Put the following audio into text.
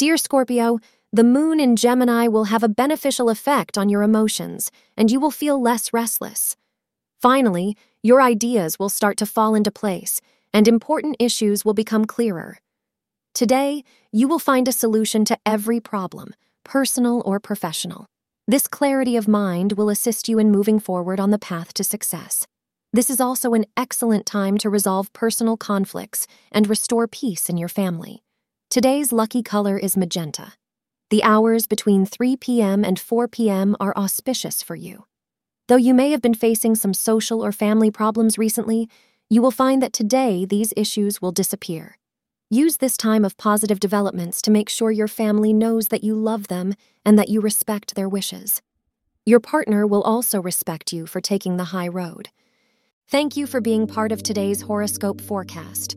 Dear Scorpio, the moon in Gemini will have a beneficial effect on your emotions, and you will feel less restless. Finally, your ideas will start to fall into place, and important issues will become clearer. Today, you will find a solution to every problem, personal or professional. This clarity of mind will assist you in moving forward on the path to success. This is also an excellent time to resolve personal conflicts and restore peace in your family. Today's lucky color is magenta. The hours between 3 p.m. and 4 p.m. are auspicious for you. Though you may have been facing some social or family problems recently, you will find that today these issues will disappear. Use this time of positive developments to make sure your family knows that you love them and that you respect their wishes. Your partner will also respect you for taking the high road. Thank you for being part of today's horoscope forecast.